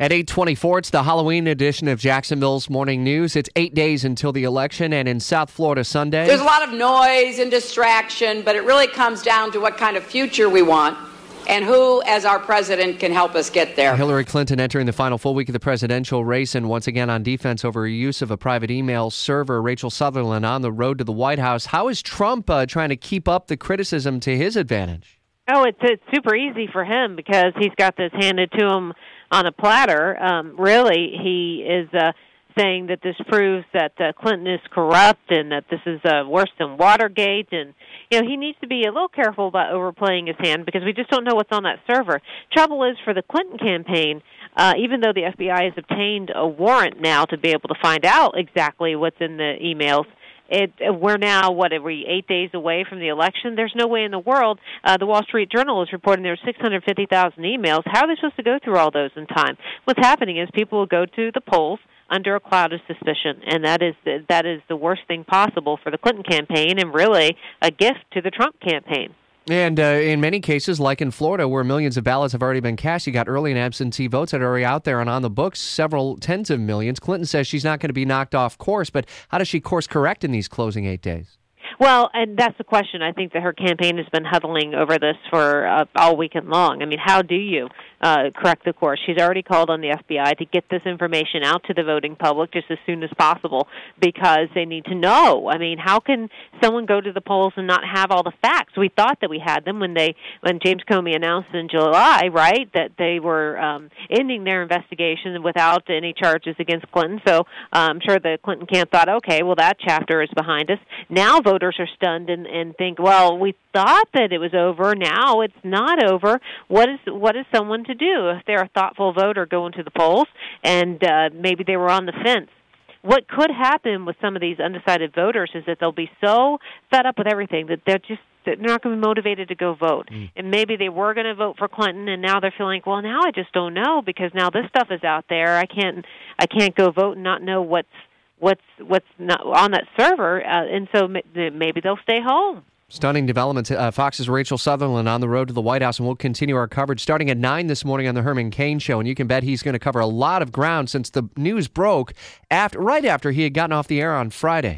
At 824, it's the Halloween edition of Jacksonville's Morning News. It's eight days until the election, and in South Florida Sunday. There's a lot of noise and distraction, but it really comes down to what kind of future we want and who, as our president, can help us get there. Hillary Clinton entering the final full week of the presidential race and once again on defense over her use of a private email server. Rachel Sutherland on the road to the White House. How is Trump uh, trying to keep up the criticism to his advantage? Oh, it's it's super easy for him because he's got this handed to him on a platter. Um, really, he is uh, saying that this proves that uh, Clinton is corrupt and that this is uh, worse than Watergate. And you know, he needs to be a little careful about overplaying his hand because we just don't know what's on that server. Trouble is for the Clinton campaign. Uh, even though the FBI has obtained a warrant now to be able to find out exactly what's in the emails, it we're now what are we eight days away from the election? There's no way in the world uh, the wall street journal is reporting there are 650000 emails. How are they supposed to go through all those in time? What's happening is people will go to the polls under a cloud of suspicion and that is the, that is the worst thing possible for the clinton campaign and really a gift to the trump campaign and uh, in many cases, like in Florida, where millions of ballots have already been cast, you got early and absentee votes that are already out there and on the books, several tens of millions. Clinton says she's not going to be knocked off course, but how does she course correct in these closing eight days? Well, and that's the question. I think that her campaign has been huddling over this for uh, all weekend long. I mean, how do you uh, correct the course? She's already called on the FBI to get this information out to the voting public just as soon as possible because they need to know. I mean, how can someone go to the polls and not have all the facts? We thought that we had them when they when James Comey announced in July, right, that they were um, ending their investigation without any charges against Clinton. So uh, I'm sure the Clinton camp thought, okay, well that chapter is behind us. Now voters are stunned and, and think, well, we thought that it was over. Now it's not over. What is what is someone to do if they're a thoughtful voter going to the polls and uh, maybe they were on the fence? What could happen with some of these undecided voters is that they'll be so fed up with everything that they're just they're not going to be motivated to go vote. Mm. And maybe they were going to vote for Clinton, and now they're feeling, well, now I just don't know because now this stuff is out there. I can't I can't go vote and not know what's what's what's not on that server, uh, and so maybe they'll stay home. Stunning developments. Uh, Fox's Rachel Sutherland on the road to the White House, and we'll continue our coverage starting at 9 this morning on the Herman Cain Show. And you can bet he's going to cover a lot of ground since the news broke after, right after he had gotten off the air on Friday.